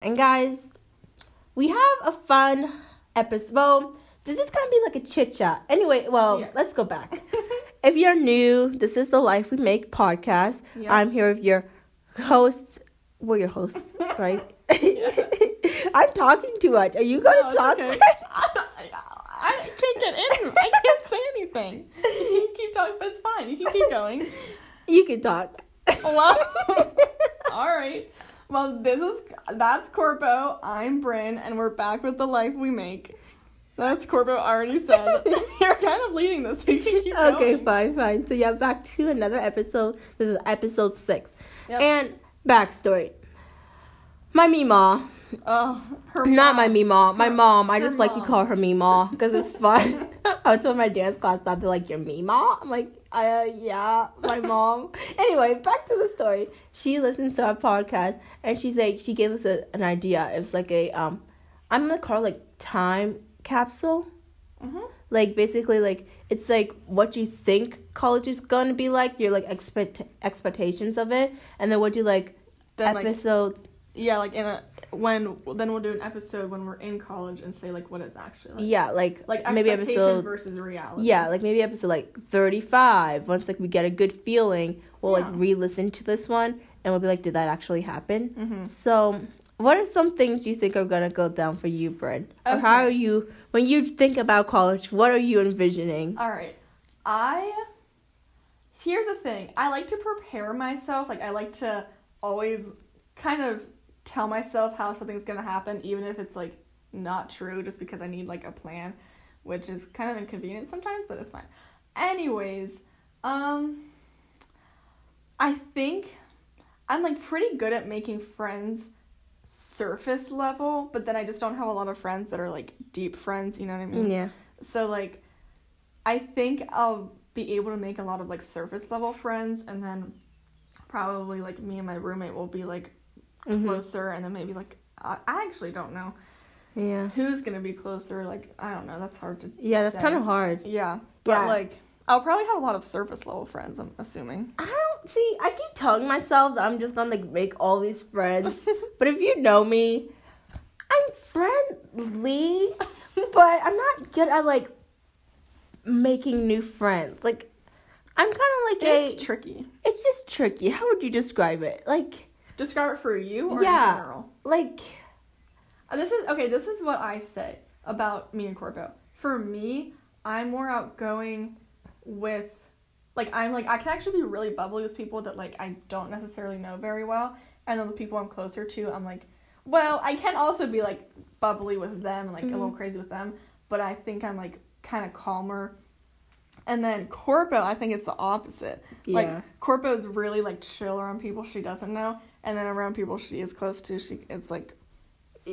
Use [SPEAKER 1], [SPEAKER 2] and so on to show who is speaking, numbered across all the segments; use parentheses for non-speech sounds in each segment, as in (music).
[SPEAKER 1] And guys, we have a fun episode. Well, this is gonna be like a chit chat. Anyway, well,
[SPEAKER 2] Yeah.
[SPEAKER 1] let's go back. (laughs) if you're new, this is the Life We Make podcast.
[SPEAKER 2] Yeah.
[SPEAKER 1] I'm here with your host. We're your hosts, (laughs) right? I'm talking too much. Are you gonna
[SPEAKER 2] No,
[SPEAKER 1] talk?
[SPEAKER 2] okay. (laughs) I, I can't get in. I can't say anything. You can keep talking, but it's fine. You can keep going.
[SPEAKER 1] you can talk.
[SPEAKER 2] Well, all right. Well, this is that's Corpo. I'm Bryn, and we're back with the life we make. That's Corpo already said. (laughs) You're kind of leading this. You can keep
[SPEAKER 1] Okay,
[SPEAKER 2] going.
[SPEAKER 1] fine, fine. So yeah, back to another episode. This is episode six.
[SPEAKER 2] Yep.
[SPEAKER 1] And backstory. My Mima,
[SPEAKER 2] Oh, her
[SPEAKER 1] not
[SPEAKER 2] mom.
[SPEAKER 1] my Mima, my
[SPEAKER 2] Her-
[SPEAKER 1] mom. I just like to call her Mima because it's fun. (laughs) I told my dance class that they're like, "Your Mima." I'm like, uh, yeah, my mom. (laughs) anyway, back to the story. She listens to our podcast and she's like, she gave us a, an idea. It was like a um, I'm gonna call it like time capsule.
[SPEAKER 2] Mhm.
[SPEAKER 1] like basically like it's like what you think college is gonna be like your like expect expectations of it and then what you like
[SPEAKER 2] Then, like, Yeah, like in a when then we'll do an episode when we're in college and say like what it's actually like.
[SPEAKER 1] yeah like
[SPEAKER 2] Like
[SPEAKER 1] maybe
[SPEAKER 2] expectation
[SPEAKER 1] episode
[SPEAKER 2] versus reality.
[SPEAKER 1] yeah like maybe episode like 35 once like we get a good feeling we'll like re-listen to this one and we'll be like did that actually happen
[SPEAKER 2] Mm-hmm.
[SPEAKER 1] so what are some things you think are gonna go down for you Bryn? or how are you when you think about college what are you envisioning
[SPEAKER 2] All right. I here's the thing. I like to prepare myself. Like I like to always kind of tell myself how something's gonna happen, even if it's like not true, just because I need like a plan, which is kind of inconvenient sometimes, but it's fine. Anyways, um, I think I'm like pretty good at making friends surface level, but then I just don't have a lot of friends that are like deep friends. You know what I mean?
[SPEAKER 1] yeah
[SPEAKER 2] So like I think I'll be able to make a lot of like surface level friends and then probably like me and my roommate will be like
[SPEAKER 1] Mhm.
[SPEAKER 2] closer and then maybe like I, I actually don't know
[SPEAKER 1] yeah
[SPEAKER 2] who's gonna be closer like I don't know that's hard to
[SPEAKER 1] yeah that's kind of hard
[SPEAKER 2] yeah but
[SPEAKER 1] Yeah.
[SPEAKER 2] like I'll probably have a lot of surface level friends I'm assuming
[SPEAKER 1] I don't see. I keep telling myself that I'm just gonna like make all these friends, (laughs) but if you know me, I'm friendly, (laughs) but I'm not good at like making new friends. Like I'm kind of like
[SPEAKER 2] it's
[SPEAKER 1] a.
[SPEAKER 2] tricky
[SPEAKER 1] it's just tricky. How would you describe it? Like
[SPEAKER 2] describe it for you or
[SPEAKER 1] Yeah.
[SPEAKER 2] in general
[SPEAKER 1] like
[SPEAKER 2] Uh, This is okay. This is what I say about me and Corpo. For me, I'm more outgoing with, like, I'm like I can actually be really bubbly with people that like I don't necessarily know very well, and then the people I'm closer to, I'm like, well, I can also be like bubbly with them, and, like a little
[SPEAKER 1] Mhm.
[SPEAKER 2] crazy with them, but I think I'm like kind of calmer. And then Corpo, I think it's the opposite.
[SPEAKER 1] yeah.
[SPEAKER 2] Like Corpo is really like chill around people she doesn't know, and then around people she is close to, she is like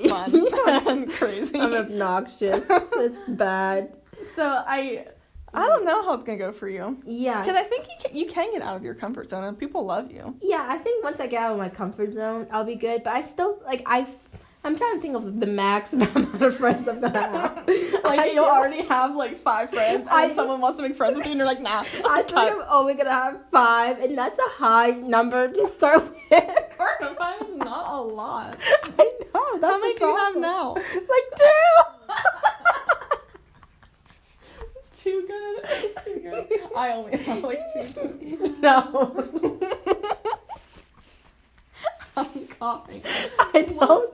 [SPEAKER 2] fun and (laughs) (laughs) crazy.
[SPEAKER 1] I'm obnoxious. it's (laughs) bad.
[SPEAKER 2] so I, I don't know how it's gonna go for you
[SPEAKER 1] Yeah.
[SPEAKER 2] because I think you can, you can get out of your comfort zone and people love you.
[SPEAKER 1] Yeah, I think once I get out of my comfort zone, I'll be good. But I still like I. I'm trying to think of the max (laughs) amount of friends I'm gonna have. (laughs)
[SPEAKER 2] like you already have like five friends, and
[SPEAKER 1] I-
[SPEAKER 2] then someone wants to make friends with you, and you're like, nah. (laughs)
[SPEAKER 1] I think. I'm only gonna have five, and that's a high number to start with.
[SPEAKER 2] five is not a lot.
[SPEAKER 1] I know. That's
[SPEAKER 2] How many do you have now?
[SPEAKER 1] Like two.
[SPEAKER 2] Too good. It's too good. (laughs) I only like two. (laughs)
[SPEAKER 1] no, (laughs)
[SPEAKER 2] I'm coughing.
[SPEAKER 1] I don't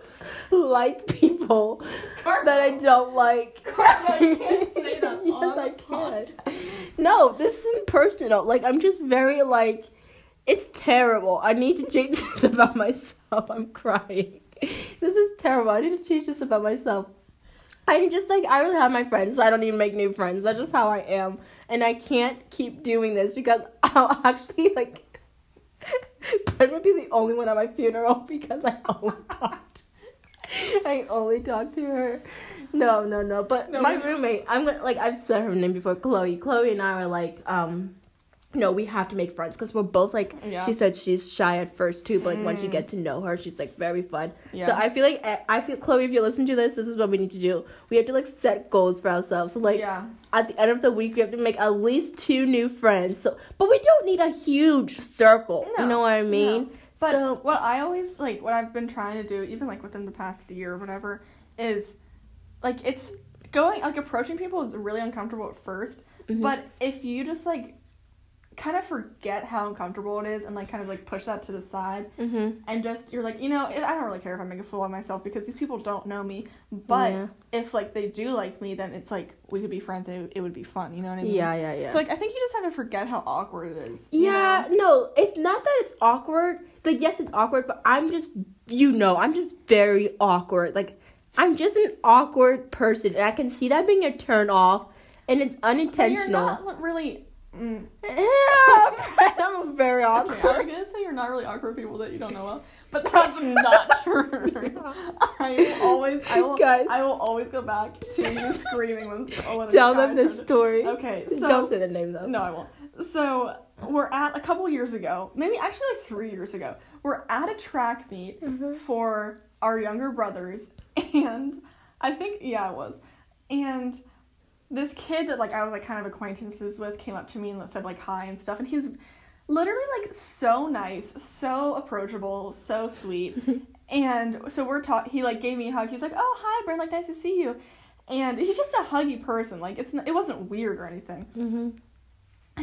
[SPEAKER 1] like people that I don't like.
[SPEAKER 2] You can't say that
[SPEAKER 1] yes,
[SPEAKER 2] on
[SPEAKER 1] I
[SPEAKER 2] the
[SPEAKER 1] can. No, this isn't personal. Like I'm just very like, it's terrible. I need to change this about myself. I'm crying. This is terrible. I need to change this about myself. I'm just like I really have my friends, so I don't even make new friends. That's just how I am, and I can't keep doing this because (laughs) I'll actually like. (laughs) Brent would be the only one at my funeral (laughs) because I only talked. I only talked to her. No, no, no. But
[SPEAKER 2] No,
[SPEAKER 1] my
[SPEAKER 2] we-
[SPEAKER 1] roommate, I'm like I've said her name before, Chloe. Chloe and I are like, um, no, we have to make friends because we're both like.
[SPEAKER 2] Yeah.
[SPEAKER 1] She said she's shy at first too, but like once you
[SPEAKER 2] Mm.
[SPEAKER 1] get to know her, she's like very fun.
[SPEAKER 2] Yeah.
[SPEAKER 1] So I feel like I- I feel Chloe, if you listen to this, this is what we need to do. We have to like set goals for ourselves. So like
[SPEAKER 2] yeah.
[SPEAKER 1] at the end of the week, we have to make at least two new friends. So, but we don't need a huge circle.
[SPEAKER 2] No,
[SPEAKER 1] you know what I mean?
[SPEAKER 2] But
[SPEAKER 1] So-
[SPEAKER 2] what I always like, what I've been trying to do, even like within the past year or whatever, is like it's going like approaching people is really uncomfortable at 1st
[SPEAKER 1] Mhm.
[SPEAKER 2] but if you just like kind of forget how uncomfortable it is and like kind of like push that to the side
[SPEAKER 1] Mhm.
[SPEAKER 2] and just you're like you know it, I don't really care if I make a fool of myself because these people don't know me, but
[SPEAKER 1] Yeah.
[SPEAKER 2] if like they do like me, then it's like we could be friends and it, it would be fun. You know what I mean?
[SPEAKER 1] Yeah, yeah, yeah.
[SPEAKER 2] So like I think you just have to forget how awkward it is. you
[SPEAKER 1] Yeah,
[SPEAKER 2] know?
[SPEAKER 1] no, it's not that it's awkward. Like, yes, it's awkward, but I'm just, you know, I'm just very awkward. Like, I'm just an awkward person, and I can see that being a turn off, and it's
[SPEAKER 2] But
[SPEAKER 1] unintentional.
[SPEAKER 2] You're not really. Mm.
[SPEAKER 1] Yeah, (laughs) I'm very
[SPEAKER 2] Okay, I was gonna say you're not really awkward people that you don't know well, but that's not (laughs) true. I will always, I will,
[SPEAKER 1] Guys.
[SPEAKER 2] I will always go back to you screaming when. when (laughs)
[SPEAKER 1] Tell them this story.
[SPEAKER 2] Okay, so
[SPEAKER 1] Don't say the name though.
[SPEAKER 2] No, I won't. So we're at a couple years ago, maybe actually like three years ago. We're at a track meet
[SPEAKER 1] Mhm.
[SPEAKER 2] for our younger brothers, and I think yeah, it was, and this kid that like I was like kind of acquaintances with came up to me and said like hi and stuff, and he's literally like so nice, so approachable, so sweet. (laughs) And so we're taught. He like gave me a hug. He's like, "Oh, hi, Brent. Like, nice to see you." And he's just a huggy person. Like, it's not, it wasn't weird or anything.
[SPEAKER 1] Mhm. (laughs)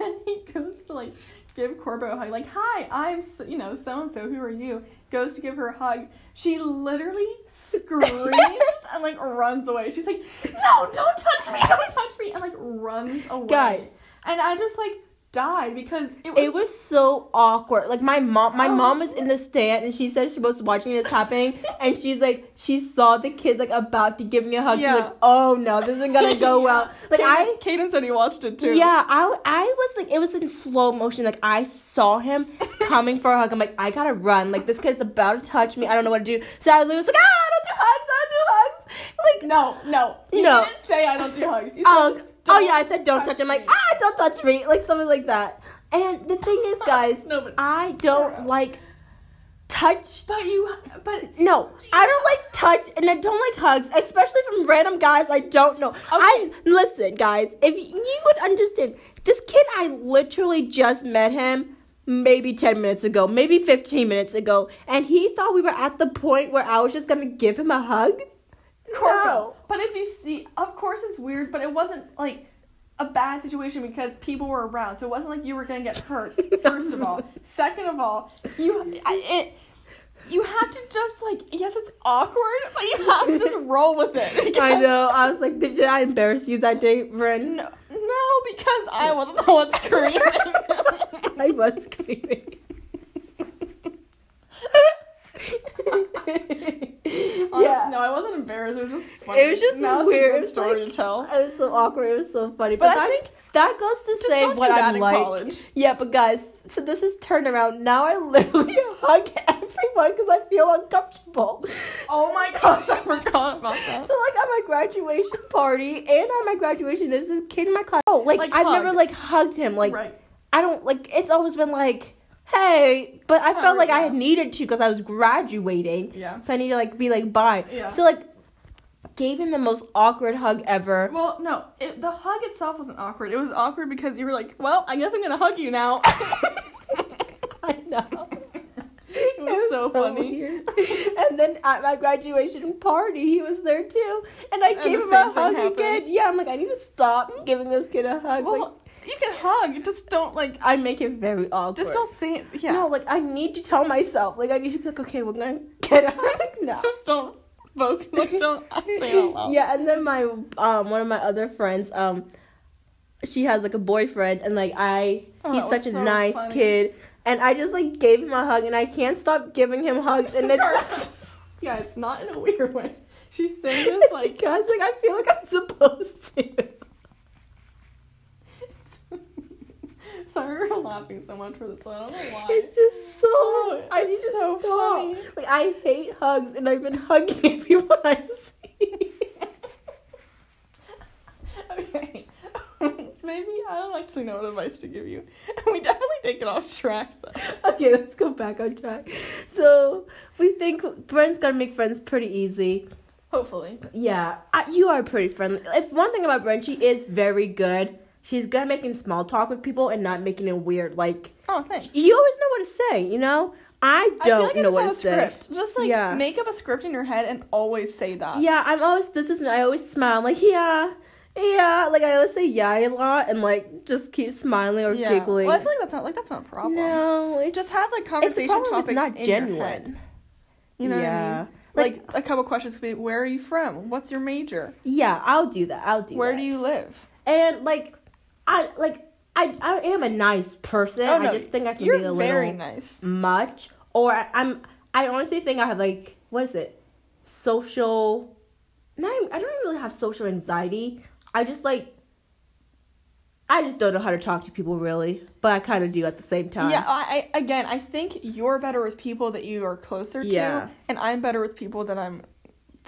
[SPEAKER 2] and he goes to like give Corbo a hug. Like, "Hi, I'm you know so and so. Who are you?" Goes to give her a hug. She literally screams (laughs) and like runs away. She's like, "No, don't touch me! Don't touch me!" And like runs away.
[SPEAKER 1] Guys.
[SPEAKER 2] And I just like died because it was.
[SPEAKER 1] It was so awkward. Like my mom, my
[SPEAKER 2] Oh.
[SPEAKER 1] mom was in the stand and she said she was watching this happening, (laughs) and she's like, she saw the kid like about to give me a hug.
[SPEAKER 2] Yeah.
[SPEAKER 1] She's like, oh no, this isn't gonna go (laughs) well. Like I,
[SPEAKER 2] Kaden said he watched it too.
[SPEAKER 1] yeah, I, I was like, it was in slow motion. Like I saw him (laughs) coming for a hug. I'm like, I gotta run. Like this kid's about to touch me. I don't know what to do. So I was like, ah, I don't do hugs. I don't do hugs. Like
[SPEAKER 2] No, no. You
[SPEAKER 1] No.
[SPEAKER 2] didn't say I don't do hugs. You said,
[SPEAKER 1] Oh, oh
[SPEAKER 2] "Don't
[SPEAKER 1] yeah, I said don't touch.
[SPEAKER 2] touch
[SPEAKER 1] him. like ah, don't touch me, like something like that. And the thing is, (laughs) guys,
[SPEAKER 2] No, but
[SPEAKER 1] I don't like touch.
[SPEAKER 2] but you but
[SPEAKER 1] No, I don't like touch, and I don't like hugs, especially from random guys I don't know. I listen, guys. If you would understand, this kid, I literally just met him maybe ten minutes ago, maybe fifteen minutes ago, and he thought we were at the point where I was just gonna give him a hug.
[SPEAKER 2] Corpo.
[SPEAKER 1] No.
[SPEAKER 2] But if you see, of course it's weird, but it wasn't like a bad situation because people were around, so it wasn't like you were gonna get hurt. (laughs) First of all, second of all, you I- it. You have to just like yes, it's awkward, but you have to just roll with it.
[SPEAKER 1] I know. I was like, did, did I embarrass you that day, Bren?
[SPEAKER 2] No, no, because I wasn't the one screaming. (laughs)
[SPEAKER 1] I was screaming. (laughs) (laughs) yeah.
[SPEAKER 2] No, I wasn't embarrassed. It was just funny.
[SPEAKER 1] It was just
[SPEAKER 2] now
[SPEAKER 1] weird. It was
[SPEAKER 2] story
[SPEAKER 1] like-
[SPEAKER 2] to tell.
[SPEAKER 1] It was so awkward. It was so funny.
[SPEAKER 2] But
[SPEAKER 1] But,
[SPEAKER 2] I
[SPEAKER 1] that,
[SPEAKER 2] think-
[SPEAKER 1] that goes to say what I'm like.
[SPEAKER 2] college.
[SPEAKER 1] Yeah, but guys, so this is turnaround. Now I (laughs) literally hug everyone because I feel uncomfortable.
[SPEAKER 2] Oh my (laughs) gosh, I forgot about that.
[SPEAKER 1] So like at my graduation party and at my graduation, there's this kid in my class. Oh, like,
[SPEAKER 2] Like,
[SPEAKER 1] I've
[SPEAKER 2] hug.
[SPEAKER 1] never like hugged him. Like
[SPEAKER 2] right.
[SPEAKER 1] I don't like. It's always been like, hey, but I
[SPEAKER 2] Oh,
[SPEAKER 1] felt like I
[SPEAKER 2] yeah.
[SPEAKER 1] had needed to because I was graduating.
[SPEAKER 2] Yeah.
[SPEAKER 1] So I need to like be like bye.
[SPEAKER 2] Yeah.
[SPEAKER 1] So like gave him the most awkward hug ever.
[SPEAKER 2] Well, no, it, the hug itself wasn't awkward. It was awkward because you were like, well, I guess I'm gonna hug you now. (laughs) (laughs)
[SPEAKER 1] I know.
[SPEAKER 2] It was so funny.
[SPEAKER 1] weird. And then at my graduation party, he was there too, and I
[SPEAKER 2] And
[SPEAKER 1] gave
[SPEAKER 2] the
[SPEAKER 1] him a hug
[SPEAKER 2] happened?
[SPEAKER 1] again. Yeah, I'm like, I need to stop giving this kid a hug. like,
[SPEAKER 2] well, you can hug, just don't like,
[SPEAKER 1] I make it very awkward.
[SPEAKER 2] just don't say it. Yeah.
[SPEAKER 1] No, like I need to tell myself. Like I need to be like, okay, we're gonna get a hug (laughs) now.
[SPEAKER 2] just don't. Like, don't say it out loud.
[SPEAKER 1] Yeah, and then my um one of my other friends um she has like a boyfriend and like I
[SPEAKER 2] Oh,
[SPEAKER 1] he's such a
[SPEAKER 2] so
[SPEAKER 1] nice
[SPEAKER 2] funny.
[SPEAKER 1] kid and I just like gave him a hug and I can't stop giving him hugs and it's just
[SPEAKER 2] Yeah, it's not in a weird way. She's saying (laughs) this like
[SPEAKER 1] because like I feel like I'm supposed to.
[SPEAKER 2] Sorry, we're (laughs) laughing so much for this. I don't know why.
[SPEAKER 1] It's just so I
[SPEAKER 2] It's
[SPEAKER 1] need to
[SPEAKER 2] so
[SPEAKER 1] stop.
[SPEAKER 2] funny.
[SPEAKER 1] Like I hate hugs and I've been hugging everyone I see.
[SPEAKER 2] okay. (laughs) Maybe I don't actually know what advice to give you. (laughs) We definitely take it off track though.
[SPEAKER 1] okay, let's go back on track. So we think Brent's gonna make friends pretty easy.
[SPEAKER 2] Hopefully.
[SPEAKER 1] Yeah, I, you are pretty friendly. If one thing about Brent, she is very good. She's good at making small talk with people and not making it weird. Like
[SPEAKER 2] Oh, thanks.
[SPEAKER 1] you always know what to say, you know. I
[SPEAKER 2] I
[SPEAKER 1] don't
[SPEAKER 2] like
[SPEAKER 1] know
[SPEAKER 2] just
[SPEAKER 1] what to
[SPEAKER 2] a
[SPEAKER 1] say.
[SPEAKER 2] script. Just like
[SPEAKER 1] Yeah.
[SPEAKER 2] make up a script in your head and always say that.
[SPEAKER 1] Yeah, I'm always this is I always smile. I'm like, yeah, yeah. Like I always say yeah a lot and like just keep smiling or
[SPEAKER 2] Yeah.
[SPEAKER 1] giggling.
[SPEAKER 2] Well, I feel like that's not like that's not a problem.
[SPEAKER 1] no, it's
[SPEAKER 2] Just have like
[SPEAKER 1] it's a
[SPEAKER 2] conversation topics
[SPEAKER 1] it's not
[SPEAKER 2] in your head.
[SPEAKER 1] genuine.
[SPEAKER 2] You know
[SPEAKER 1] yeah.
[SPEAKER 2] what I mean? Like, a couple questions could be: Where are you from? What's your major?
[SPEAKER 1] Yeah, I'll do that. I'll do
[SPEAKER 2] Where
[SPEAKER 1] that.
[SPEAKER 2] do you live?
[SPEAKER 1] And like, I like I I am a nice person.
[SPEAKER 2] Oh, no,
[SPEAKER 1] I just think I can be a
[SPEAKER 2] very
[SPEAKER 1] little
[SPEAKER 2] nice.
[SPEAKER 1] much, or I, I'm. I honestly think I have like what is it, social. Not I don't really have social anxiety. I just like. I just don't know how to talk to people really, but I kind of do at the same time.
[SPEAKER 2] Yeah, I, I again, I think you're better with people that you are closer to, and I'm better with people that I'm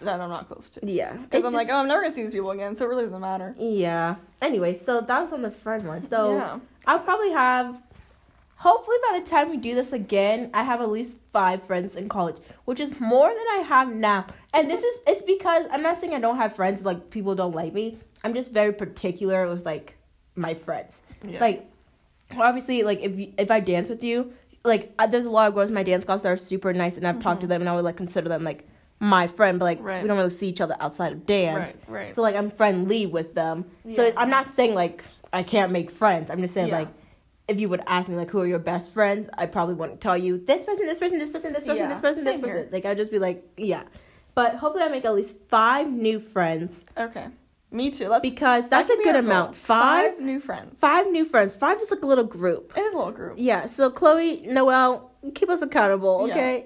[SPEAKER 2] that I'm not close to.
[SPEAKER 1] yeah.
[SPEAKER 2] Because I'm like, oh, I'm never gonna see these people again, so it really doesn't matter.
[SPEAKER 1] Yeah. Anyway, so that was on the friend one. So
[SPEAKER 2] yeah,
[SPEAKER 1] I'll probably have, hopefully by the time we do this again, I have at least five friends in college, which is more than I have now. And this is, it's because I'm not saying I don't have friends, like people don't like me. I'm just very particular with like my friends.
[SPEAKER 2] yeah.
[SPEAKER 1] Like, obviously, like if you, if I dance with you, like uh, there's a lot of girls in my dance class that are super nice, and I've talked to them, and I would like consider them like my friend, but like.
[SPEAKER 2] Right.
[SPEAKER 1] we don't really see each other outside of dance.
[SPEAKER 2] right, right.
[SPEAKER 1] So like I'm friendly with them.
[SPEAKER 2] Yeah.
[SPEAKER 1] So I'm not saying like I can't make friends. I'm just saying
[SPEAKER 2] Yeah.
[SPEAKER 1] like if you would ask me like who are your best friends, I probably wouldn't tell you this person, this person, this person, this person,
[SPEAKER 2] Yeah,
[SPEAKER 1] this person, this person. Like I'd just be like, yeah. But hopefully I make at least five new friends
[SPEAKER 2] okay, me too. Let's.
[SPEAKER 1] because
[SPEAKER 2] that
[SPEAKER 1] that's a good amount. Five,
[SPEAKER 2] five new friends.
[SPEAKER 1] five new friends. Five is like a little group.
[SPEAKER 2] It is a little group.
[SPEAKER 1] Yeah. So Chloe, Noel, keep us accountable,
[SPEAKER 2] Yeah.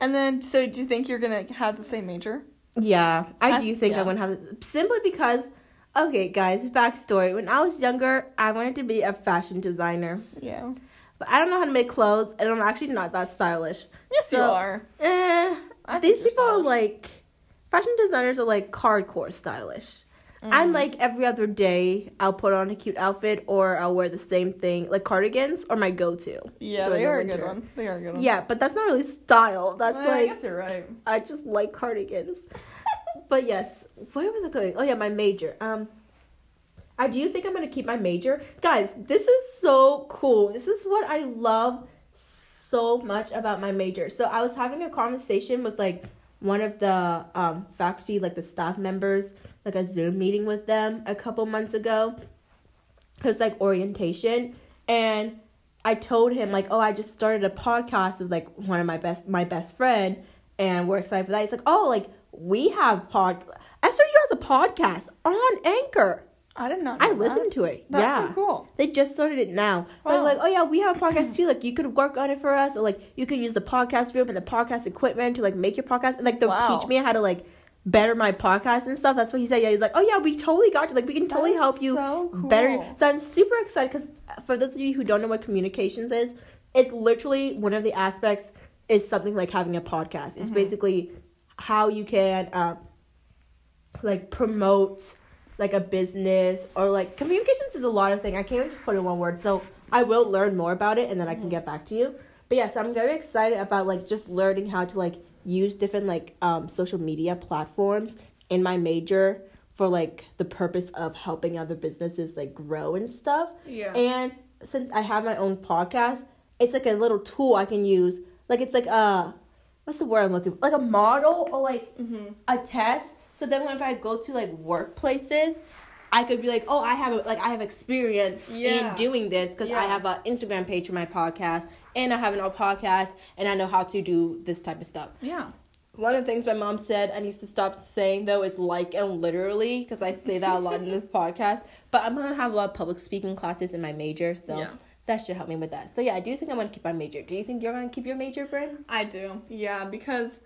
[SPEAKER 2] And then, so do you think you're gonna have the same major?
[SPEAKER 1] Yeah, I,
[SPEAKER 2] I-
[SPEAKER 1] do think
[SPEAKER 2] yeah.
[SPEAKER 1] I want to have simply because. Okay, guys, backstory. When I was younger, I wanted to be a fashion designer,
[SPEAKER 2] Yeah.
[SPEAKER 1] but I don't know how to make clothes, and I'm actually not that stylish.
[SPEAKER 2] Yes, you are.
[SPEAKER 1] Eh, these people are like, fashion designers are like hardcore stylish. I'm
[SPEAKER 2] Mm.
[SPEAKER 1] like every other day, I'll put on a cute outfit, or I'll wear the same thing. Like cardigans are my go-to.
[SPEAKER 2] Yeah,
[SPEAKER 1] during
[SPEAKER 2] they
[SPEAKER 1] the
[SPEAKER 2] are a good one. They are a good one.
[SPEAKER 1] Yeah, but that's not really style. That's
[SPEAKER 2] I
[SPEAKER 1] like
[SPEAKER 2] guess you're right.
[SPEAKER 1] I just like cardigans. (laughs) but yes, where was I going? Oh yeah, my major. Um, I do you think I'm gonna keep my major, guys. This is so cool. This is what I love so much about my major. So I was having a conversation with like one of the um faculty, like the staff members, like a Zoom meeting with them a couple months ago. It was like orientation, and I told him like, oh, I just started a podcast with like one of my best my best friend, and we're excited for that. He's like, oh, like we have pod. SRU has a podcast on Anchor.
[SPEAKER 2] I did not.
[SPEAKER 1] I
[SPEAKER 2] know that.
[SPEAKER 1] listened to it.
[SPEAKER 2] That's
[SPEAKER 1] yeah.
[SPEAKER 2] so cool.
[SPEAKER 1] They just started it now.
[SPEAKER 2] Wow.
[SPEAKER 1] like, oh yeah, we have a podcast too. Like you could work on it for us, or like you could use the podcast room and the podcast equipment to like make your podcast. And like they'll
[SPEAKER 2] Wow.
[SPEAKER 1] teach me how to like better my podcast and stuff. That's what he said. Yeah, he's like, oh yeah, we totally got you. Like we can totally help you
[SPEAKER 2] so cool.
[SPEAKER 1] better. So I'm super excited because for those of you who don't know what communications is, it's literally one of the aspects is something like having a podcast. It's
[SPEAKER 2] Mhm.
[SPEAKER 1] basically how you can um, like promote like a business or like communications is a lot of things. I can't even just put it in one word. So I will learn more about it and then I can get back to you. But yes, yeah, so I'm very excited about like just learning how to like use different like um social media platforms in my major for like the purpose of helping other businesses like grow and stuff.
[SPEAKER 2] Yeah.
[SPEAKER 1] And since I have my own podcast, it's like a little tool I can use. Like it's like a what's the word I'm looking for? Like a model or like
[SPEAKER 2] mm-hmm.
[SPEAKER 1] a test. So then whenever I go to like workplaces, I could be like, oh, I have a, like I have experience
[SPEAKER 2] Yeah.
[SPEAKER 1] in doing this because I have an Instagram page for my podcast and I have an old podcast and I know how to do this type of stuff.
[SPEAKER 2] Yeah.
[SPEAKER 1] One of the things my mom said I need to stop saying though is like and literally because I say that a lot in this (laughs) podcast. But I'm gonna have a lot of public speaking classes in my major, so
[SPEAKER 2] Yeah.
[SPEAKER 1] that should help me with that. So yeah, I do think I'm gonna keep my major. Do you think you're gonna keep your major, Bryn?
[SPEAKER 2] I do. Yeah, because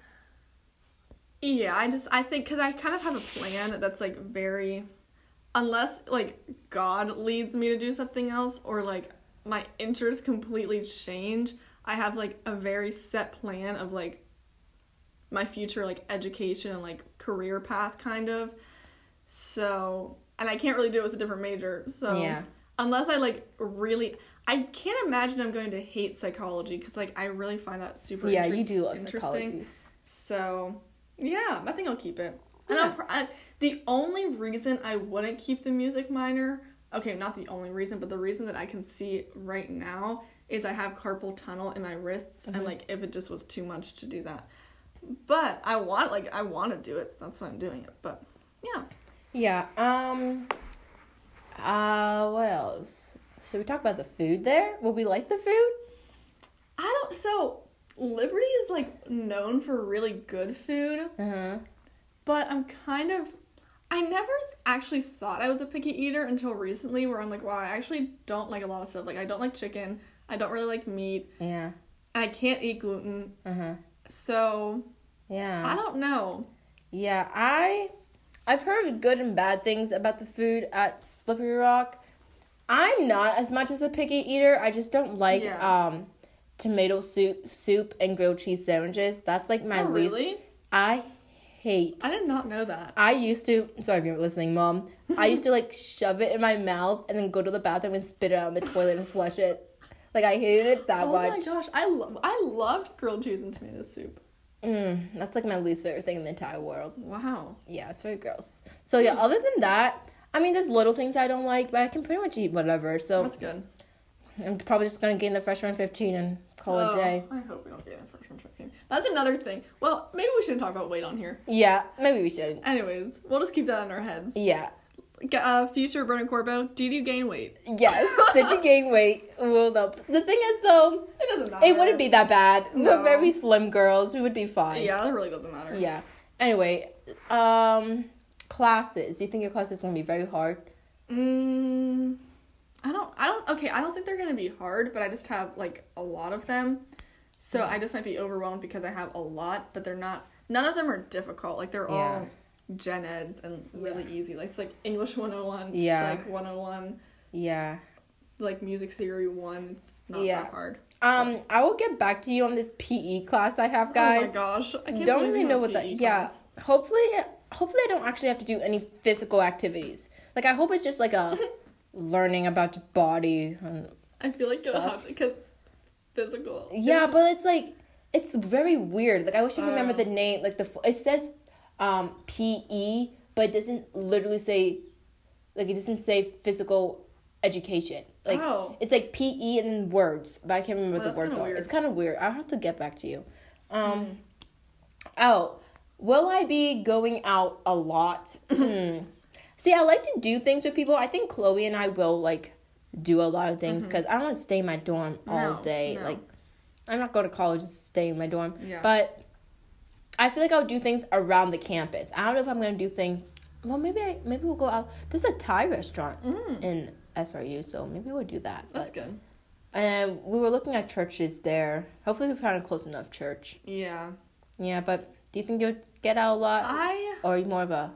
[SPEAKER 2] yeah, I just I think cuz I kind of have a plan that's like very unless like God leads me to do something else or like my interests completely change, I have like a very set plan of like my future like education and like career path kind of. So, and I can't really do it with a different major. So,
[SPEAKER 1] Yeah.
[SPEAKER 2] unless I like really I can't imagine I'm going to hate psychology because like I really find that super
[SPEAKER 1] yeah, you do love
[SPEAKER 2] interesting.
[SPEAKER 1] psychology.
[SPEAKER 2] So yeah, I think I'll keep it. And
[SPEAKER 1] Yeah.
[SPEAKER 2] I'll pr- I, the only reason I wouldn't keep the music minor, okay, not the only reason, but the reason that I can see right now is I have carpal tunnel in my wrists,
[SPEAKER 1] Mhm.
[SPEAKER 2] and like if it just was too much to do that, but I want like I want to do it. So that's why I'm doing it. But yeah,
[SPEAKER 1] Yeah. Um. Uh. What else? Should we talk about the food there? Will we like the food?
[SPEAKER 2] I don't. So Liberty is like known for really good food,
[SPEAKER 1] Uh huh.
[SPEAKER 2] but I'm kind of. I never actually thought I was a picky eater until recently, where I'm like, wow, I actually don't like a lot of stuff. Like I don't like chicken. I don't really like meat.
[SPEAKER 1] Yeah.
[SPEAKER 2] I can't eat gluten.
[SPEAKER 1] Uh huh.
[SPEAKER 2] So
[SPEAKER 1] Yeah.
[SPEAKER 2] I don't know.
[SPEAKER 1] Yeah, I I've heard good and bad things about the food at Slippery Rock. I'm not as much as a picky eater. I just don't like
[SPEAKER 2] Yeah.
[SPEAKER 1] um tomato soup soup and grilled cheese sandwiches. That's like my
[SPEAKER 2] oh,
[SPEAKER 1] least
[SPEAKER 2] really?
[SPEAKER 1] I hate
[SPEAKER 2] I did not know that.
[SPEAKER 1] I used to sorry if you're listening, mom. I used to like (laughs) shove it in my mouth and then go to the bathroom and spit it out in the toilet and flush it. Like I hated it that
[SPEAKER 2] oh
[SPEAKER 1] much.
[SPEAKER 2] Oh my gosh, I lo- I loved grilled cheese and tomato soup.
[SPEAKER 1] Mm, that's like my least favorite thing in the entire world.
[SPEAKER 2] Wow.
[SPEAKER 1] Yeah, it's very gross. So yeah, other than that, I mean, there's little things I don't like, but I can pretty much eat whatever. So
[SPEAKER 2] That's good.
[SPEAKER 1] I'm probably just gonna gain the freshman 15 and call it
[SPEAKER 2] Oh,
[SPEAKER 1] a day.
[SPEAKER 2] I hope we don't freshman 15. That's another thing. Well, maybe we shouldn't talk about weight on here.
[SPEAKER 1] Yeah, maybe we shouldn't.
[SPEAKER 2] Anyways, we'll just keep that in our heads.
[SPEAKER 1] Yeah.
[SPEAKER 2] Uh, future Brennan Corbo, did you gain weight?
[SPEAKER 1] Yes. (laughs) Did you gain weight? Well, no. The thing is, though,
[SPEAKER 2] It doesn't matter.
[SPEAKER 1] it wouldn't be that bad.
[SPEAKER 2] No.
[SPEAKER 1] We're very slim girls. We would be fine.
[SPEAKER 2] Yeah, that really doesn't matter.
[SPEAKER 1] Yeah. Anyway, um, classes. Do you think your class is gonna be very hard?
[SPEAKER 2] Mm, I don't. I don't. Okay, I don't think they're gonna be hard, but I just have like a lot of them, so
[SPEAKER 1] Yeah.
[SPEAKER 2] I just might be overwhelmed because I have a lot. But they're not. None of them are difficult. Like they're all gen eds and really
[SPEAKER 1] Yeah.
[SPEAKER 2] easy. Like it's like English 101,
[SPEAKER 1] Yeah.
[SPEAKER 2] Psych 101,
[SPEAKER 1] Yeah.
[SPEAKER 2] like music theory one. It's not
[SPEAKER 1] Yeah.
[SPEAKER 2] that hard.
[SPEAKER 1] Um, I will get back to you on this PE class I have, guys.
[SPEAKER 2] Oh my gosh, I can't
[SPEAKER 1] don't really know what that.
[SPEAKER 2] PE
[SPEAKER 1] Yeah, hopefully, hopefully I don't actually have to do any physical activities. Like I hope it's just like a (laughs) learning about body. And,
[SPEAKER 2] I feel like you'll have because physical.
[SPEAKER 1] yeah, but it's like it's very weird. Like I wish I remember the name. Like the it says um PE, but it doesn't literally say like it doesn't say physical education. Like
[SPEAKER 2] oh,
[SPEAKER 1] It's like PE and then words, but I can't remember
[SPEAKER 2] Oh,
[SPEAKER 1] what the words are.
[SPEAKER 2] weird.
[SPEAKER 1] It's kind of weird. I'll have to get back to you. Um,
[SPEAKER 2] Mm.
[SPEAKER 1] oh, will I be going out a lot? (laughs) Hmm. See, I like to do things with people. I think Chloe and I will like do a lot of things because I don't want to stay in my dorm all
[SPEAKER 2] Mm-hmm. No,
[SPEAKER 1] day.
[SPEAKER 2] no.
[SPEAKER 1] Like, I'm not going to college to stay in my dorm.
[SPEAKER 2] Yeah.
[SPEAKER 1] But I feel like I'll do things around the campus. I don't know if I'm gonna do things. Well, maybe I, maybe we'll go out. There's a Thai restaurant
[SPEAKER 2] Mm.
[SPEAKER 1] in SRU, so maybe we'll do that.
[SPEAKER 2] that's
[SPEAKER 1] But-
[SPEAKER 2] good.
[SPEAKER 1] and we were looking at churches there. Hopefully, we found a close enough church.
[SPEAKER 2] Yeah,
[SPEAKER 1] Yeah, but do you think you'll get out a lot,
[SPEAKER 2] I
[SPEAKER 1] or are you more of a?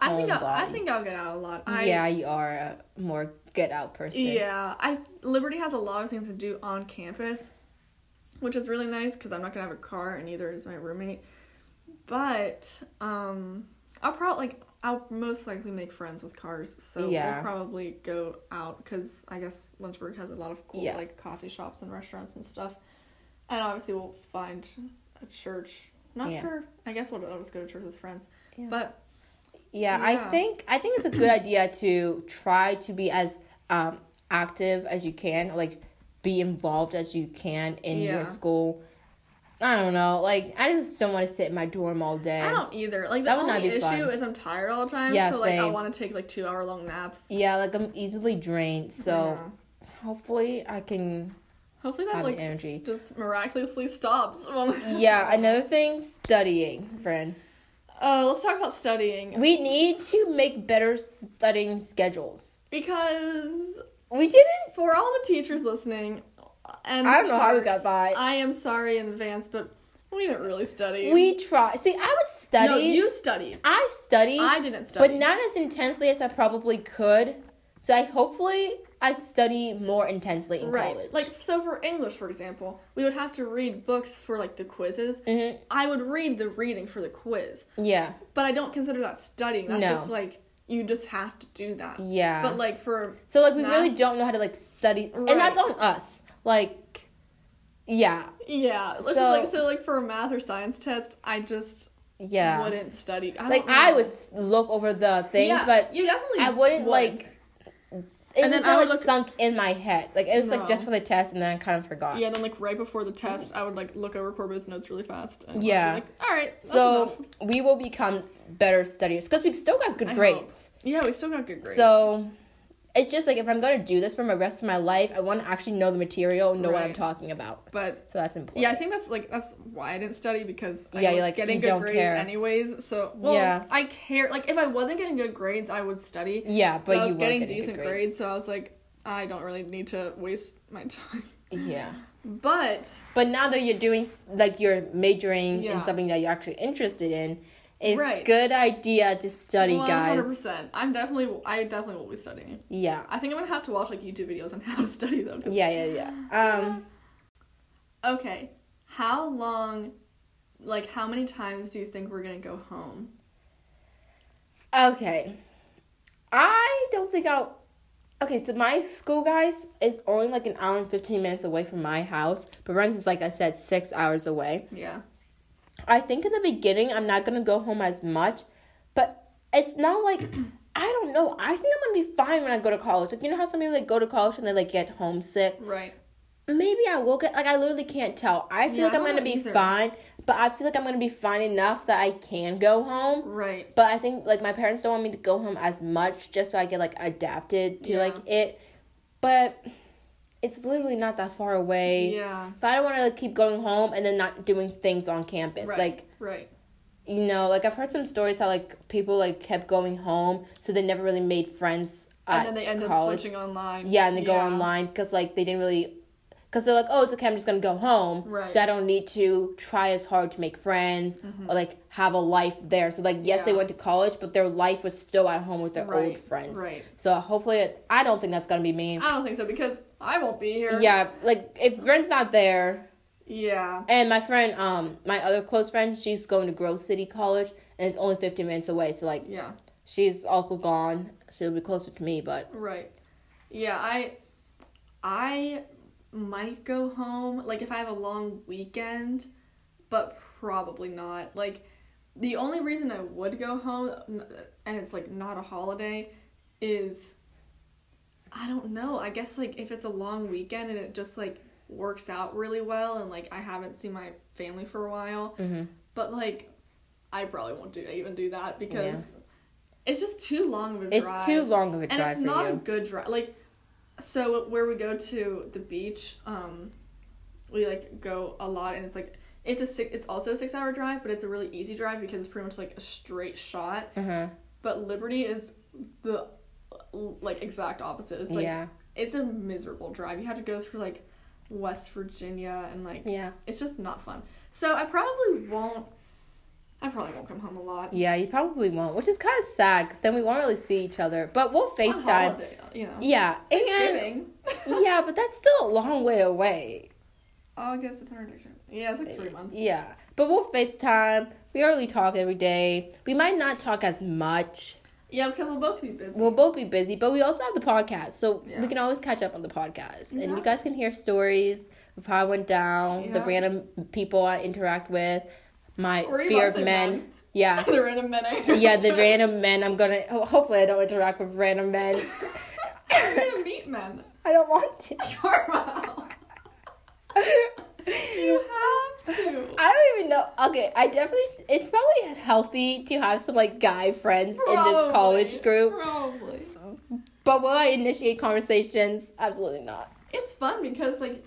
[SPEAKER 2] I think I'll, I think I'll get out a lot. I,
[SPEAKER 1] yeah, you are a more get out person.
[SPEAKER 2] Yeah, I Liberty has a lot of things to do on campus, which is really nice because I'm not gonna have a car and neither is my roommate. But um, I'll probably like I'll most likely make friends with cars, so
[SPEAKER 1] Yeah.
[SPEAKER 2] we'll probably go out because I guess Lynchburg has a lot of cool
[SPEAKER 1] Yeah.
[SPEAKER 2] like coffee shops and restaurants and stuff, and obviously we'll find a church. Not
[SPEAKER 1] Yeah.
[SPEAKER 2] sure. I guess we'll just go to church with friends,
[SPEAKER 1] Yeah.
[SPEAKER 2] but
[SPEAKER 1] Yeah, I think I think it's a good idea to try to be as um, active as you can, like be involved as you can in
[SPEAKER 2] Yeah.
[SPEAKER 1] your school. I don't know, like I just don't want to sit in my dorm all day.
[SPEAKER 2] I don't either. Like the
[SPEAKER 1] That would not
[SPEAKER 2] only issue
[SPEAKER 1] fun.
[SPEAKER 2] is I'm tired all the time.
[SPEAKER 1] Yeah,
[SPEAKER 2] so like I want to take like two hour long naps.
[SPEAKER 1] Yeah, like I'm easily drained, so
[SPEAKER 2] Yeah.
[SPEAKER 1] hopefully I can.
[SPEAKER 2] hopefully that like
[SPEAKER 1] energy.
[SPEAKER 2] just miraculously stops. (laughs)
[SPEAKER 1] Yeah, another thing, studying, friend.
[SPEAKER 2] Uh, let's talk about studying
[SPEAKER 1] We need to make better studying schedules.
[SPEAKER 2] Because
[SPEAKER 1] We didn't.
[SPEAKER 2] for all the teachers listening, and
[SPEAKER 1] I don't know how we got by.
[SPEAKER 2] I am sorry in advance, but we didn't really study.
[SPEAKER 1] We try. See, I would study.
[SPEAKER 2] no, you studied.
[SPEAKER 1] I studied.
[SPEAKER 2] I didn't study,
[SPEAKER 1] but not as intensely as I probably could. So I hopefully I study more intensely in
[SPEAKER 2] right.
[SPEAKER 1] college.
[SPEAKER 2] Like so for English, for example, we would have to read books for like the quizzes.
[SPEAKER 1] hmm
[SPEAKER 2] I would read the reading for the quiz.
[SPEAKER 1] yeah,
[SPEAKER 2] But I don't consider that studying. That's
[SPEAKER 1] No.
[SPEAKER 2] just like you just have to do that.
[SPEAKER 1] yeah.
[SPEAKER 2] But like for
[SPEAKER 1] so like we really don't know how to like study,
[SPEAKER 2] Right.
[SPEAKER 1] and that's on us. Like, yeah,
[SPEAKER 2] yeah,
[SPEAKER 1] So-
[SPEAKER 2] like so like for a math or science test, I just
[SPEAKER 1] yeah.
[SPEAKER 2] wouldn't study. I
[SPEAKER 1] like I would look over the things,
[SPEAKER 2] Yeah,
[SPEAKER 1] but
[SPEAKER 2] you definitely
[SPEAKER 1] I wouldn't
[SPEAKER 2] would.
[SPEAKER 1] like it
[SPEAKER 2] And
[SPEAKER 1] was
[SPEAKER 2] then I would
[SPEAKER 1] like
[SPEAKER 2] look-
[SPEAKER 1] sunk in my head. Like it was like just for the test, and then I kind of forgot.
[SPEAKER 2] Yeah, then like right before the test, I would like look over Corbett's notes really fast. And,
[SPEAKER 1] Yeah.
[SPEAKER 2] Like, all right.
[SPEAKER 1] So
[SPEAKER 2] enough."
[SPEAKER 1] we will become better studiers because we still got good
[SPEAKER 2] I
[SPEAKER 1] grades.
[SPEAKER 2] yeah, we still got good grades.
[SPEAKER 1] So it's just like if I'm gonna do this for my rest of my life, I want to actually know the material, and know what I'm talking about.
[SPEAKER 2] but
[SPEAKER 1] So that's important.
[SPEAKER 2] yeah, I think that's like that's why I didn't study because I
[SPEAKER 1] Yeah,
[SPEAKER 2] was
[SPEAKER 1] like,
[SPEAKER 2] getting good grades
[SPEAKER 1] care.
[SPEAKER 2] anyways. So well,
[SPEAKER 1] Yeah.
[SPEAKER 2] I care. Like if I wasn't getting good grades, I would study.
[SPEAKER 1] yeah, but,
[SPEAKER 2] But, I was getting,
[SPEAKER 1] good
[SPEAKER 2] decent grades. so I was like, I don't really need to waste my time.
[SPEAKER 1] Yeah,
[SPEAKER 2] But
[SPEAKER 1] but now that you're doing like you're majoring in something that you're actually interested in, it's
[SPEAKER 2] Right.
[SPEAKER 1] good idea to study, guys.
[SPEAKER 2] 100%. I'm definitely I definitely will be studying.
[SPEAKER 1] Yeah,
[SPEAKER 2] I think I'm gonna have to watch like YouTube videos on how to study though.
[SPEAKER 1] yeah, yeah, yeah. Um, (laughs)
[SPEAKER 2] Okay. How long like how many times do you think we're gonna go home?
[SPEAKER 1] okay. I don't think I'll. Okay, so my school, guys, is only like an hour and fifteen minutes away from my house, but runs is like I said, six hours away.
[SPEAKER 2] Yeah.
[SPEAKER 1] I think in the beginning I'm not gonna go home as much, but it's not like (clears throat) I don't know. I think I'm gonna be fine when I go to college. Like you know how some people like go to college and they like get homesick.
[SPEAKER 2] Right.
[SPEAKER 1] Maybe I will get like I literally can't tell. I feel
[SPEAKER 2] Yeah,
[SPEAKER 1] like I'm gonna be
[SPEAKER 2] either.
[SPEAKER 1] fine, but I feel like I'm gonna be fine enough that I can go home.
[SPEAKER 2] Right.
[SPEAKER 1] But I think like my parents don't want me to go home as much just so I get like adapted to
[SPEAKER 2] Yeah.
[SPEAKER 1] like it. But it's literally not that far away.
[SPEAKER 2] Yeah.
[SPEAKER 1] But I don't want to like, keep going home and then not doing things on campus.
[SPEAKER 2] Right.
[SPEAKER 1] Like
[SPEAKER 2] Right.
[SPEAKER 1] you know, like I've heard some stories how like people like kept going home, so they never really made friends at
[SPEAKER 2] And then they end up
[SPEAKER 1] college.
[SPEAKER 2] switching online.
[SPEAKER 1] Yeah, and they go online because like they didn't really, because they're like, oh, it's okay, I'm just gonna go home,
[SPEAKER 2] Right.
[SPEAKER 1] so I don't need to try as hard to make friends mm-hmm. or like have a life there. So like, yes, they went to college, but their life was still at home with their
[SPEAKER 2] Right.
[SPEAKER 1] old friends.
[SPEAKER 2] Right.
[SPEAKER 1] So hopefully, it, I don't think that's gonna be me.
[SPEAKER 2] I don't think so because I won't be here.
[SPEAKER 1] Yeah, like if Ren's not there,
[SPEAKER 2] Yeah.
[SPEAKER 1] and my friend, um, my other close friend, she's going to Grove City College, and it's only 15 minutes away. So like,
[SPEAKER 2] Yeah.
[SPEAKER 1] she's also gone. She'll be closer to me, but
[SPEAKER 2] Right. Yeah, I I might go home like if I have a long weekend, but probably not. Like the only reason I would go home and it's like not a holiday is I don't know. I guess like if it's a long weekend and it just like works out really well and like I haven't seen my family for a while,
[SPEAKER 1] Mhm.
[SPEAKER 2] but like I probably won't do even do that because
[SPEAKER 1] Yeah.
[SPEAKER 2] it's just too long of a drive
[SPEAKER 1] it's too long of a drive
[SPEAKER 2] and it's not
[SPEAKER 1] you.
[SPEAKER 2] a good drive. Like, so where we go to the beach, um, we like go a lot, and it's like it's a six, it's also a six hour drive, but it's a really easy drive because it's pretty much like a straight shot.
[SPEAKER 1] uh-huh.
[SPEAKER 2] But Liberty is the like exact opposite. It's like
[SPEAKER 1] yeah,
[SPEAKER 2] it's a miserable drive. You have to go through like West Virginia and like
[SPEAKER 1] yeah,
[SPEAKER 2] it's just not fun. So I probably won't. I probably won't come home a lot.
[SPEAKER 1] yeah. You probably won't, which is kind of sad because then we won't really see each other. But we'll Facetime.
[SPEAKER 2] holiday, you know.
[SPEAKER 1] Yeah, and (laughs) yeah, but that's still a long way away.
[SPEAKER 2] August, September, October. Yeah, it's like three months.
[SPEAKER 1] Yeah, but we'll Facetime. We already talk every day. We might not talk as much.
[SPEAKER 2] Yeah, because we'll both be busy.
[SPEAKER 1] We'll both be busy, but we also have the podcast, so
[SPEAKER 2] Yeah.
[SPEAKER 1] we can always catch up on the podcast, and you guys can hear stories of how I went down, the random people I interact with, my fear of men. Yeah, (laughs)
[SPEAKER 2] the random men. I
[SPEAKER 1] yeah, the random men. I'm gonna. Hopefully, I don't interact with random men. (laughs)
[SPEAKER 2] You're gonna meet men.
[SPEAKER 1] I don't want to. (laughs)
[SPEAKER 2] Your mouth. You have.
[SPEAKER 1] I don't even know. Okay, I definitely. It's probably healthy to have some like guy friends in this college group.
[SPEAKER 2] Probably.
[SPEAKER 1] But will I initiate conversations? Absolutely not.
[SPEAKER 2] It's fun because like,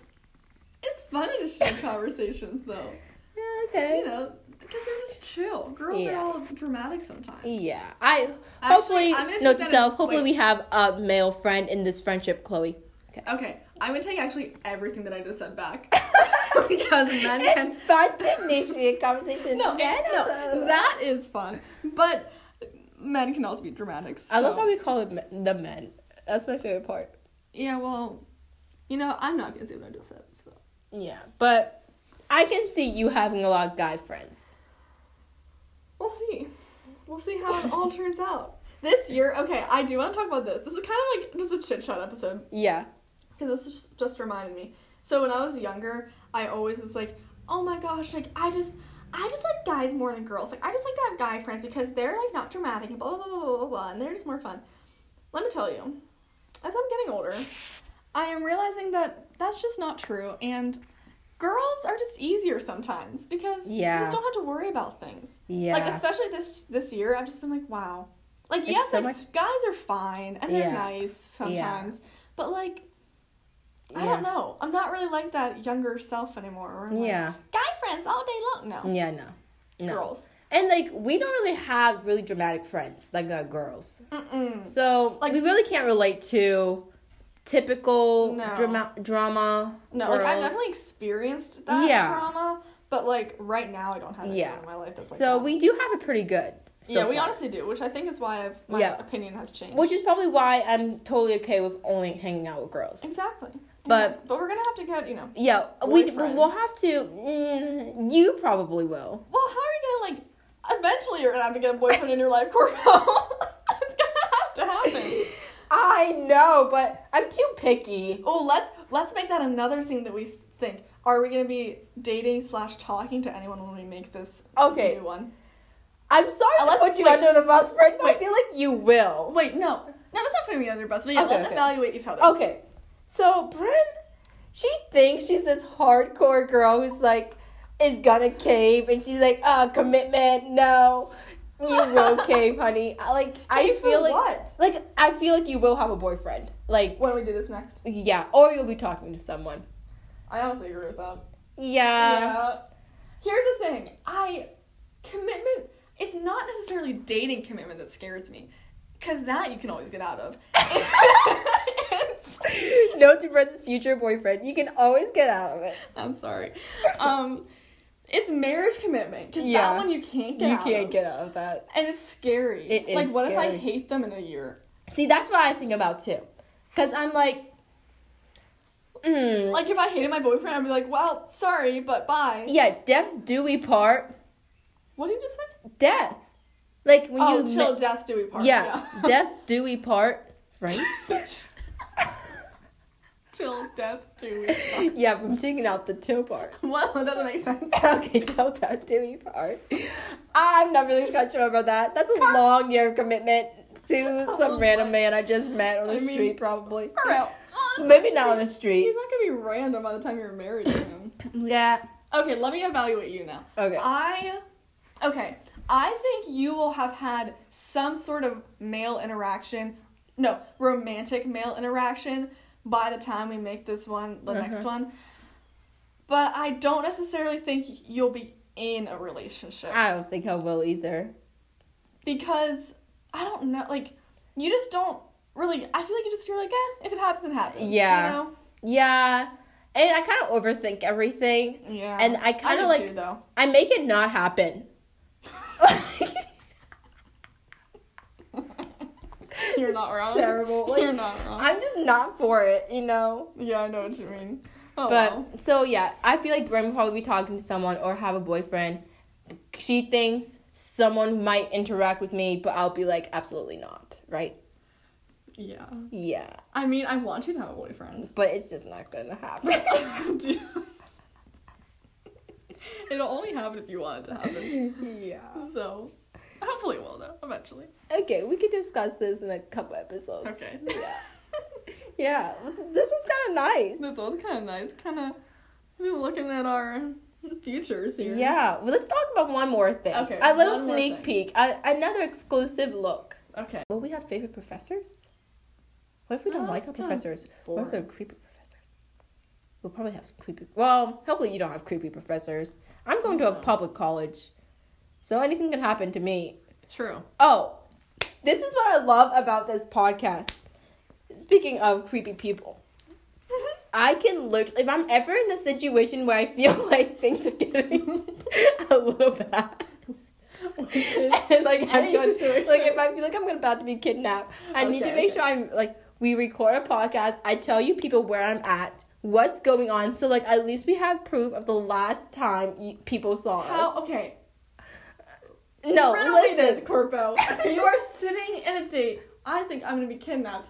[SPEAKER 2] it's fun to initiate (laughs) conversations though.
[SPEAKER 1] Yeah, Okay.
[SPEAKER 2] You know, because they're just chill. Girls
[SPEAKER 1] Yeah.
[SPEAKER 2] are all dramatic sometimes.
[SPEAKER 1] Yeah. I
[SPEAKER 2] Actually,
[SPEAKER 1] hopefully note to self. Hopefully
[SPEAKER 2] wait.
[SPEAKER 1] we have a male friend in this friendship, Chloe.
[SPEAKER 2] Okay. Okay, I'm gonna take actually everything that I just said back (laughs) because men can
[SPEAKER 1] it's fun to initiate conversation.
[SPEAKER 2] No, no, that is fun. But men can also be dramatic. So.
[SPEAKER 1] I love how we call it me- the men. That's my favorite part.
[SPEAKER 2] Yeah, well, you know, I'm not gonna say what I just said. So
[SPEAKER 1] Yeah, but I can see you having a lot of guy friends.
[SPEAKER 2] we'll see. We'll see how it all (laughs) turns out. This year, okay, I do want to talk about this. This is kind of like just a chit chat episode
[SPEAKER 1] Yeah.
[SPEAKER 2] Because this just, just reminded me. So when I was younger, I always was like, oh my gosh, like I just. I just like guys more than girls. Like I just like to have guy friends because they're like not dramatic and blah blah blah blah blah blah, and they're just more fun. Let me tell you, as I'm getting older, I am realizing that that's just not true, and girls are just easier sometimes because you just don't have to worry about things.
[SPEAKER 1] Yeah.
[SPEAKER 2] Like especially this this year, I've just been like, wow. Like
[SPEAKER 1] It's
[SPEAKER 2] yes,
[SPEAKER 1] so
[SPEAKER 2] like,
[SPEAKER 1] much-
[SPEAKER 2] guys are fine and they're
[SPEAKER 1] Yeah.
[SPEAKER 2] nice sometimes, but like. I
[SPEAKER 1] Yeah.
[SPEAKER 2] don't know. I'm not really like that younger self anymore. Where I'm like,
[SPEAKER 1] yeah.
[SPEAKER 2] guy friends all day long. No,
[SPEAKER 1] Yeah, no. No.
[SPEAKER 2] girls.
[SPEAKER 1] And like we don't really have really dramatic friends like uh, girls.
[SPEAKER 2] Mm-mm.
[SPEAKER 1] So
[SPEAKER 2] Like-
[SPEAKER 1] we really can't relate to typical
[SPEAKER 2] No.
[SPEAKER 1] drama drama.
[SPEAKER 2] No, like I've definitely experienced that
[SPEAKER 1] Yeah.
[SPEAKER 2] trauma, but like right now I don't have anything
[SPEAKER 1] Yeah.
[SPEAKER 2] in my life that's like
[SPEAKER 1] So
[SPEAKER 2] that.
[SPEAKER 1] we do have it pretty good. so
[SPEAKER 2] yeah, we
[SPEAKER 1] far.
[SPEAKER 2] honestly do, which I think is why I've, my
[SPEAKER 1] Yeah.
[SPEAKER 2] opinion has changed.
[SPEAKER 1] Which is probably why I'm totally okay with only hanging out with girls.
[SPEAKER 2] exactly.
[SPEAKER 1] But-
[SPEAKER 2] but we're gonna have to get you know.
[SPEAKER 1] Yeah, we we'll have to. Mm, you probably will.
[SPEAKER 2] Well, how are you gonna like? Eventually, you're gonna have to get a boyfriend in your life, Corpo. (laughs) it's gonna have to happen.
[SPEAKER 1] I know, but I'm too picky.
[SPEAKER 2] Oh, let's let's make that another thing that we think. Are we gonna be dating slash talking to anyone when we make this
[SPEAKER 1] Okay.
[SPEAKER 2] new one?
[SPEAKER 1] I'm sorry
[SPEAKER 2] Uh,
[SPEAKER 1] to
[SPEAKER 2] let's-
[SPEAKER 1] put you
[SPEAKER 2] wait.
[SPEAKER 1] under the bus, but I feel like you will.
[SPEAKER 2] Wait, no, no, that's not putting me under the bus. But yeah,
[SPEAKER 1] Okay,
[SPEAKER 2] let's
[SPEAKER 1] okay.
[SPEAKER 2] evaluate each other.
[SPEAKER 1] Okay, so Bryn, she thinks she's this hardcore girl who's like is gonna cave, and she's like, uh, commitment, no, you will (laughs) cave, honey. Like I feel like,
[SPEAKER 2] what?
[SPEAKER 1] like I feel like you will have a boyfriend, like
[SPEAKER 2] When we do this next,
[SPEAKER 1] yeah, or you'll be talking to someone.
[SPEAKER 2] I honestly agree with that.
[SPEAKER 1] Yeah,
[SPEAKER 2] Here's the thing. I commitment. It's not necessarily dating commitment that scares me, because that you can always get out of. (laughs) (laughs) (laughs)
[SPEAKER 1] no to Brent's future boyfriend. You can always get out of it.
[SPEAKER 2] I'm sorry. Um, it's marriage commitment because
[SPEAKER 1] Yeah.
[SPEAKER 2] that one you can't get.
[SPEAKER 1] you can't
[SPEAKER 2] of.
[SPEAKER 1] get out of that.
[SPEAKER 2] And it's scary.
[SPEAKER 1] It is
[SPEAKER 2] Like, what if I hate them in a year?
[SPEAKER 1] See, that's what I think about too, because I'm like, mm,
[SPEAKER 2] Like, if I hated my boyfriend, I'd be like, well, sorry, but bye.
[SPEAKER 1] yeah, death do we part.
[SPEAKER 2] What did you just say?
[SPEAKER 1] death. Like when
[SPEAKER 2] oh,
[SPEAKER 1] you
[SPEAKER 2] till death do we part.
[SPEAKER 1] yeah, death do we part, right? (laughs)
[SPEAKER 2] till death do we part. (laughs)
[SPEAKER 1] yeah, but I'm taking out the till part. (laughs)
[SPEAKER 2] well, that doesn't make sense. (laughs)
[SPEAKER 1] okay, till death do we part. I'm not really sure about that. That's a long year of commitment to some random man I just met on the
[SPEAKER 2] I mean-
[SPEAKER 1] street, probably.
[SPEAKER 2] Alright.
[SPEAKER 1] Maybe not on the street.
[SPEAKER 2] He's not gonna be random by the time you're married to him.
[SPEAKER 1] Yeah.
[SPEAKER 2] Okay, let me evaluate you now.
[SPEAKER 1] Okay.
[SPEAKER 2] I okay. I think you will have had some sort of male interaction, no, romantic male interaction by the time we make this one, the next
[SPEAKER 1] Mhm.
[SPEAKER 2] one. But I don't necessarily think you'll be in a relationship
[SPEAKER 1] I don't think I will either.
[SPEAKER 2] because I don't know, like you just don't really. I feel like you just you're like, eh, if it happens, it happens.
[SPEAKER 1] Yeah.
[SPEAKER 2] You know?
[SPEAKER 1] Yeah. And I kind of overthink everything.
[SPEAKER 2] Yeah.
[SPEAKER 1] And I kinda like-
[SPEAKER 2] too, though.
[SPEAKER 1] I make it not happen. (laughs) (laughs) (laughs)
[SPEAKER 2] You're not wrong.
[SPEAKER 1] Terrible. Like,
[SPEAKER 2] You're not wrong.
[SPEAKER 1] I'm just not for it, you know?
[SPEAKER 2] yeah, I know what you mean. Oh,
[SPEAKER 1] but
[SPEAKER 2] wow.
[SPEAKER 1] so yeah, I feel like Bren will probably be talking to someone or have a boyfriend. She thinks someone might interact with me, but I'll be like, absolutely not, right?
[SPEAKER 2] yeah.
[SPEAKER 1] Yeah,
[SPEAKER 2] I mean, I want you to have a boyfriend.
[SPEAKER 1] but it's just not gonna happen. (laughs) (laughs)
[SPEAKER 2] It'll only happen if you want it to happen.
[SPEAKER 1] yeah.
[SPEAKER 2] So, hopefully, it will though. Eventually.
[SPEAKER 1] Okay, we could discuss this in a couple episodes.
[SPEAKER 2] Okay.
[SPEAKER 1] Yeah. (laughs) Yeah, this was kind of nice.
[SPEAKER 2] This was kind of nice. Kind of. We were looking at our futures here.
[SPEAKER 1] Yeah, well, let's talk about one more thing.
[SPEAKER 2] Okay,
[SPEAKER 1] a little sneak peek, a, another exclusive look.
[SPEAKER 2] Okay.
[SPEAKER 1] Will we have favorite professors? What if we don't
[SPEAKER 2] Oh,
[SPEAKER 1] like our professors? What if they're creepy professors? We'll probably have some creepy. Well, hopefully you don't have creepy professors. I'm going to a public college, so anything can happen to me.
[SPEAKER 2] True.
[SPEAKER 1] Oh, this is what I love about this podcast. Speaking of creepy people, (laughs) I can literally, if I'm ever in a situation where I feel (laughs) like things are getting (laughs) a little bad. and like I'm going,
[SPEAKER 2] situation.
[SPEAKER 1] like if I feel like I'm about to be kidnapped, I need to make
[SPEAKER 2] okay.
[SPEAKER 1] sure I'm like we record a podcast. I tell you people where I'm at, what's going on, so like at least we have proof of the last time people saw us.
[SPEAKER 2] How? Okay.
[SPEAKER 1] No, listen.
[SPEAKER 2] this, Corpo. (laughs) you are sitting in a date. I think I'm gonna be kidnapped.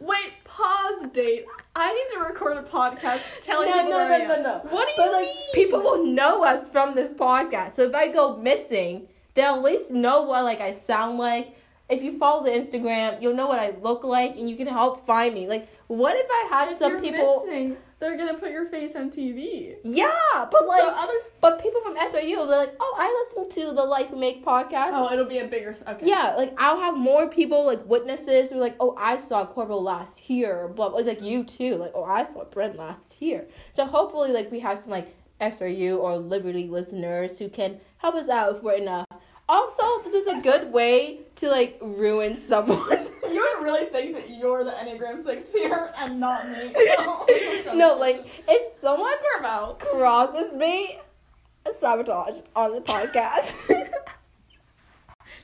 [SPEAKER 2] Wait, pause date. I need to record a podcast telling
[SPEAKER 1] no,
[SPEAKER 2] people
[SPEAKER 1] no, no,
[SPEAKER 2] am.
[SPEAKER 1] no, no.
[SPEAKER 2] What do you mean?
[SPEAKER 1] But like
[SPEAKER 2] mean?
[SPEAKER 1] people will know us from this podcast. So if I go missing, they'll at least know what like I sound like. if you follow the Instagram, you'll know what I look like, and you can help find me. Like, what if I had
[SPEAKER 2] If
[SPEAKER 1] some people?
[SPEAKER 2] missing, they're gonna put your face on TV.
[SPEAKER 1] Yeah, but like,
[SPEAKER 2] so other.
[SPEAKER 1] but people from SRU, they're like, oh, I listen to the Life Make podcast.
[SPEAKER 2] Oh, it'll be a bigger. Okay.
[SPEAKER 1] Yeah, like I'll have more people like witnesses who are like, oh, I saw Corporal last year, but it's like you too, like oh, I saw Brent last year. So hopefully, like we have some like SRU or Liberty listeners who can help us out if we're in a. Also, this is a good way to like ruin (laughs) someone. (laughs)
[SPEAKER 2] You would really think that you're the Enneagram Six here and not me. (laughs) (laughs)
[SPEAKER 1] Oh, no, like if someone
[SPEAKER 2] about.
[SPEAKER 1] crosses me, sabotage on the podcast.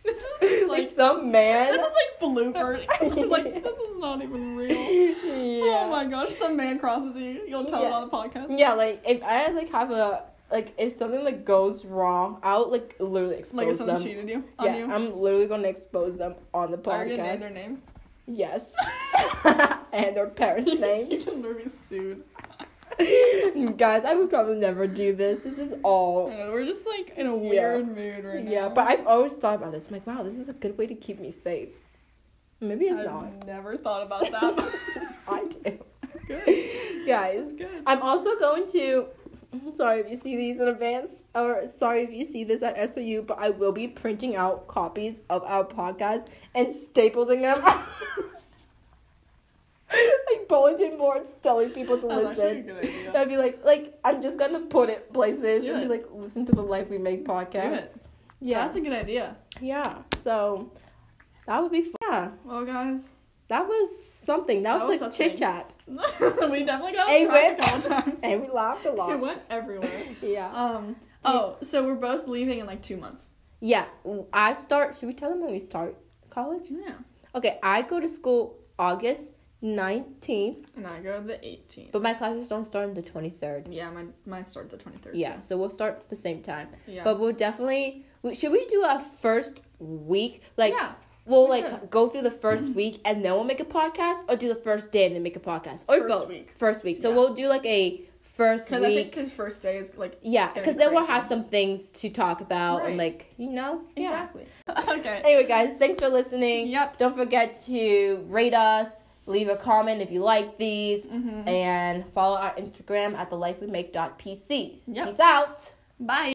[SPEAKER 2] This is
[SPEAKER 1] like
[SPEAKER 2] like
[SPEAKER 1] some man.
[SPEAKER 2] this is like blooper. like this is not even real.
[SPEAKER 1] yeah.
[SPEAKER 2] Oh my gosh, some man crosses you. You'll tell it on the podcast.
[SPEAKER 1] Yeah, like if I like have a like if something like goes wrong, I'll like literally expose them.
[SPEAKER 2] Like if someone
[SPEAKER 1] them.
[SPEAKER 2] cheated you on
[SPEAKER 1] yeah,
[SPEAKER 2] you.
[SPEAKER 1] I'm literally gonna expose them on the
[SPEAKER 2] Are you gonna name their name?
[SPEAKER 1] Yes, (laughs) (laughs) and their parents' (laughs) name.
[SPEAKER 2] you can be sued.
[SPEAKER 1] Guys, I would probably never do this. This is all.
[SPEAKER 2] Know, we're just like in a
[SPEAKER 1] Yeah.
[SPEAKER 2] weird mood right now.
[SPEAKER 1] Yeah, but I've always thought about this. I'm like, wow, this is a good way to keep me safe. Maybe it's
[SPEAKER 2] I've
[SPEAKER 1] not.
[SPEAKER 2] never thought about that.
[SPEAKER 1] I do.
[SPEAKER 2] Good.
[SPEAKER 1] Guys,
[SPEAKER 2] Good.
[SPEAKER 1] I'm also going to. (laughs) Sorry if you see these in advance, or sorry if you see this at SOU, but I will be printing out copies of our podcast and stapling them. (laughs) like bulletin boards telling people to
[SPEAKER 2] a
[SPEAKER 1] listen.
[SPEAKER 2] good idea.
[SPEAKER 1] I'd be like, like I'm just gonna put it places
[SPEAKER 2] Do
[SPEAKER 1] and be like, listen to the Life We Make podcast.
[SPEAKER 2] it.
[SPEAKER 1] Yeah,
[SPEAKER 2] That's a good idea.
[SPEAKER 1] yeah. So that would be fun. Yeah,
[SPEAKER 2] Well, guys,
[SPEAKER 1] that was something. That,
[SPEAKER 2] That
[SPEAKER 1] was,
[SPEAKER 2] was
[SPEAKER 1] like chit chat, (laughs)
[SPEAKER 2] we definitely got track
[SPEAKER 1] Whip.
[SPEAKER 2] a couple times. (laughs)
[SPEAKER 1] and we laughed a lot.
[SPEAKER 2] It went everywhere. (laughs)
[SPEAKER 1] Yeah.
[SPEAKER 2] Um. Oh, so we're both leaving in like two months.
[SPEAKER 1] Yeah, I start. Should we tell them when we start college?
[SPEAKER 2] Yeah.
[SPEAKER 1] Okay, I go to school August 19th,
[SPEAKER 2] And I go the 18th.
[SPEAKER 1] but my classes don't start on the 23rd.
[SPEAKER 2] Yeah, my mine start the 23rd.
[SPEAKER 1] Yeah,
[SPEAKER 2] too.
[SPEAKER 1] so we'll start at the same time.
[SPEAKER 2] Yeah.
[SPEAKER 1] But we'll definitely. Should we do a first week? Like,
[SPEAKER 2] yeah.
[SPEAKER 1] We'll
[SPEAKER 2] we
[SPEAKER 1] like
[SPEAKER 2] should.
[SPEAKER 1] go through the first week and then we'll make a podcast, or do the first day and then make a podcast, or
[SPEAKER 2] First
[SPEAKER 1] both.
[SPEAKER 2] week.
[SPEAKER 1] First week. So
[SPEAKER 2] Yeah.
[SPEAKER 1] we'll do like a first
[SPEAKER 2] Because I
[SPEAKER 1] week.
[SPEAKER 2] think the first day is like
[SPEAKER 1] yeah, because then we'll have some things to talk about and like you know. Yeah.
[SPEAKER 2] exactly. (laughs) okay.
[SPEAKER 1] Anyway, guys, thanks for listening.
[SPEAKER 2] Yep.
[SPEAKER 1] Don't forget to rate us, leave a comment if you like these,
[SPEAKER 2] Mm-hmm.
[SPEAKER 1] and follow our Instagram at thelifewemake.pc.
[SPEAKER 2] Yep.
[SPEAKER 1] Peace out.
[SPEAKER 2] Bye.